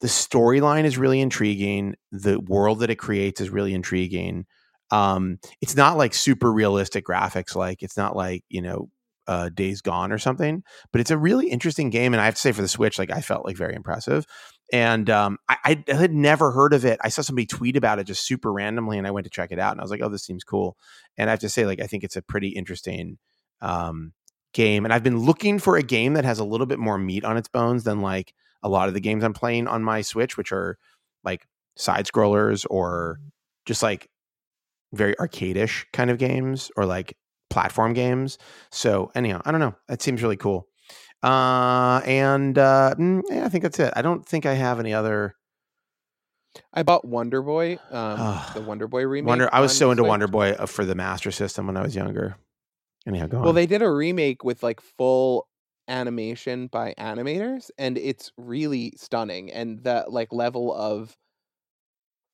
the storyline is really intriguing. The world that it creates is really intriguing. Um, it's not like super realistic graphics. Like it's not like you know uh, Days Gone or something. But it's a really interesting game, and I have to say for the Switch, like I felt like very impressive. And um, I, I had never heard of it. I saw somebody tweet about it just super randomly, and I went to check it out, and I was like, "Oh, this seems cool." And I have to say, like, I think it's a pretty interesting um, game. And I've been looking for a game that has a little bit more meat on its bones than like a lot of the games I'm playing on my Switch, which are like side scrollers or just like very arcadish kind of games or like platform games. So anyhow, I don't know. That seems really cool. Uh, and uh, mm, yeah, I think that's it. I don't think I have any other. I bought Wonder Boy, um, the Wonder Boy remake. Wonder. I was so into Switch. Wonder Boy uh, for the Master System when I was younger. Anyhow, go on. Well, they did a remake with like full animation by animators, and it's really stunning. And the like level of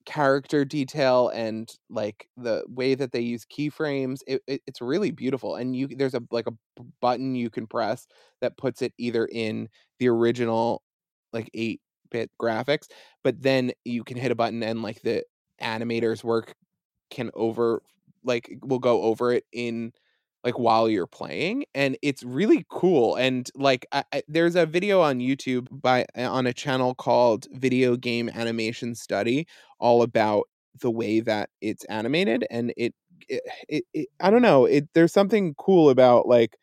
character detail and like the way that they use keyframes, it, it, it's really beautiful. And you there's a like a button you can press that puts it either in the original like eight bit graphics, but then you can hit a button and like the animators work can over like will go over it in like while you're playing and it's really cool and like I, I, there's a video on youtube by uh, on a channel called video game animation study all about the way that it's animated and it it, it, it i don't know it there's something cool about like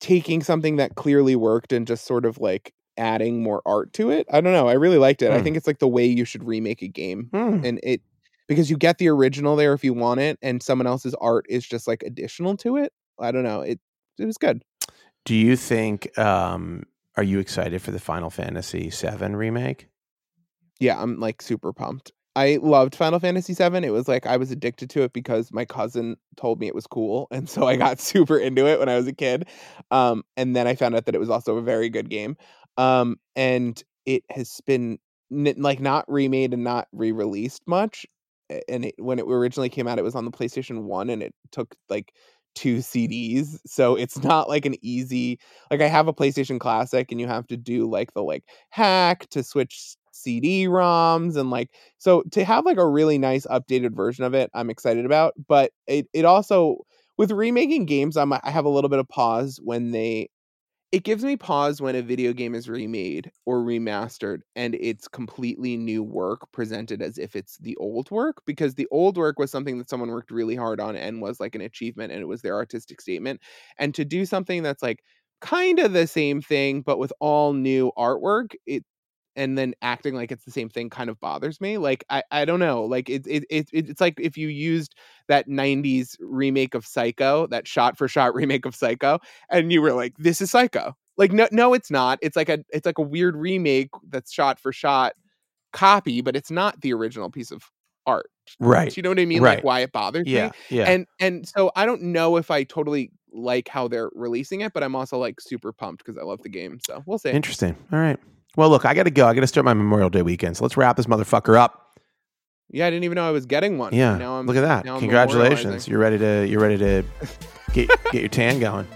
taking something that clearly worked and just sort of like adding more art to it i don't know i really liked it i Hmm. think it's like the way you should remake a game Hmm. and it because you get the original there if you want it and someone else's art is just like additional to it i don't know it it was good Do you think? Um, are you excited for the Final Fantasy VII remake? yeah i'm like super pumped I loved Final Fantasy VII. It was like I was addicted to it because my cousin told me it was cool, and so I got super into it when I was a kid. Um, and then I found out that it was also a very good game. Um, and it has been n- like not remade and not re-released much. And it, when it originally came out, it was on the PlayStation One, and it took like two CDs. So it's not like an easy like I have a PlayStation Classic, and you have to do like the like hack to switch CD ROMs and like so to have like a really nice updated version of it, I'm excited about. But it it also with remaking games, I'm I have a little bit of pause when they it gives me pause when a video game is remade or remastered and it's completely new work presented as if it's the old work because the old work was something that someone worked really hard on and was like an achievement and it was their artistic statement. And to do something that's like kind of the same thing but with all new artwork it and then acting like it's the same thing kind of bothers me like i i don't know like it, it, it it's like if you used that 90s remake of psycho that shot for shot remake of psycho and you were like this is psycho like no no it's not it's like a it's like a weird remake that's shot for shot copy but it's not the original piece of art Right. do you know what i mean Right. like why it bothers Yeah. me Yeah. and and so i don't know if i totally like how they're releasing it but i'm also like super pumped because i love the game so we'll see Interesting. All right. Well, look, I got to go. I got to start my Memorial Day weekend. So let's wrap this motherfucker up. yeah i didn't even know i was getting one Yeah. now i'm look at that. Congratulations. You're ready to. You're ready to get get your tan going.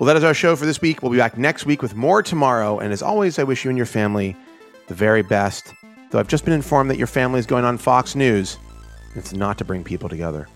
Well, that is our show for this week. We'll be back next week with more tomorrow. And as always, I wish you and your family the very best. Though I've just been informed that your family is going on Fox News. It's not to bring people together.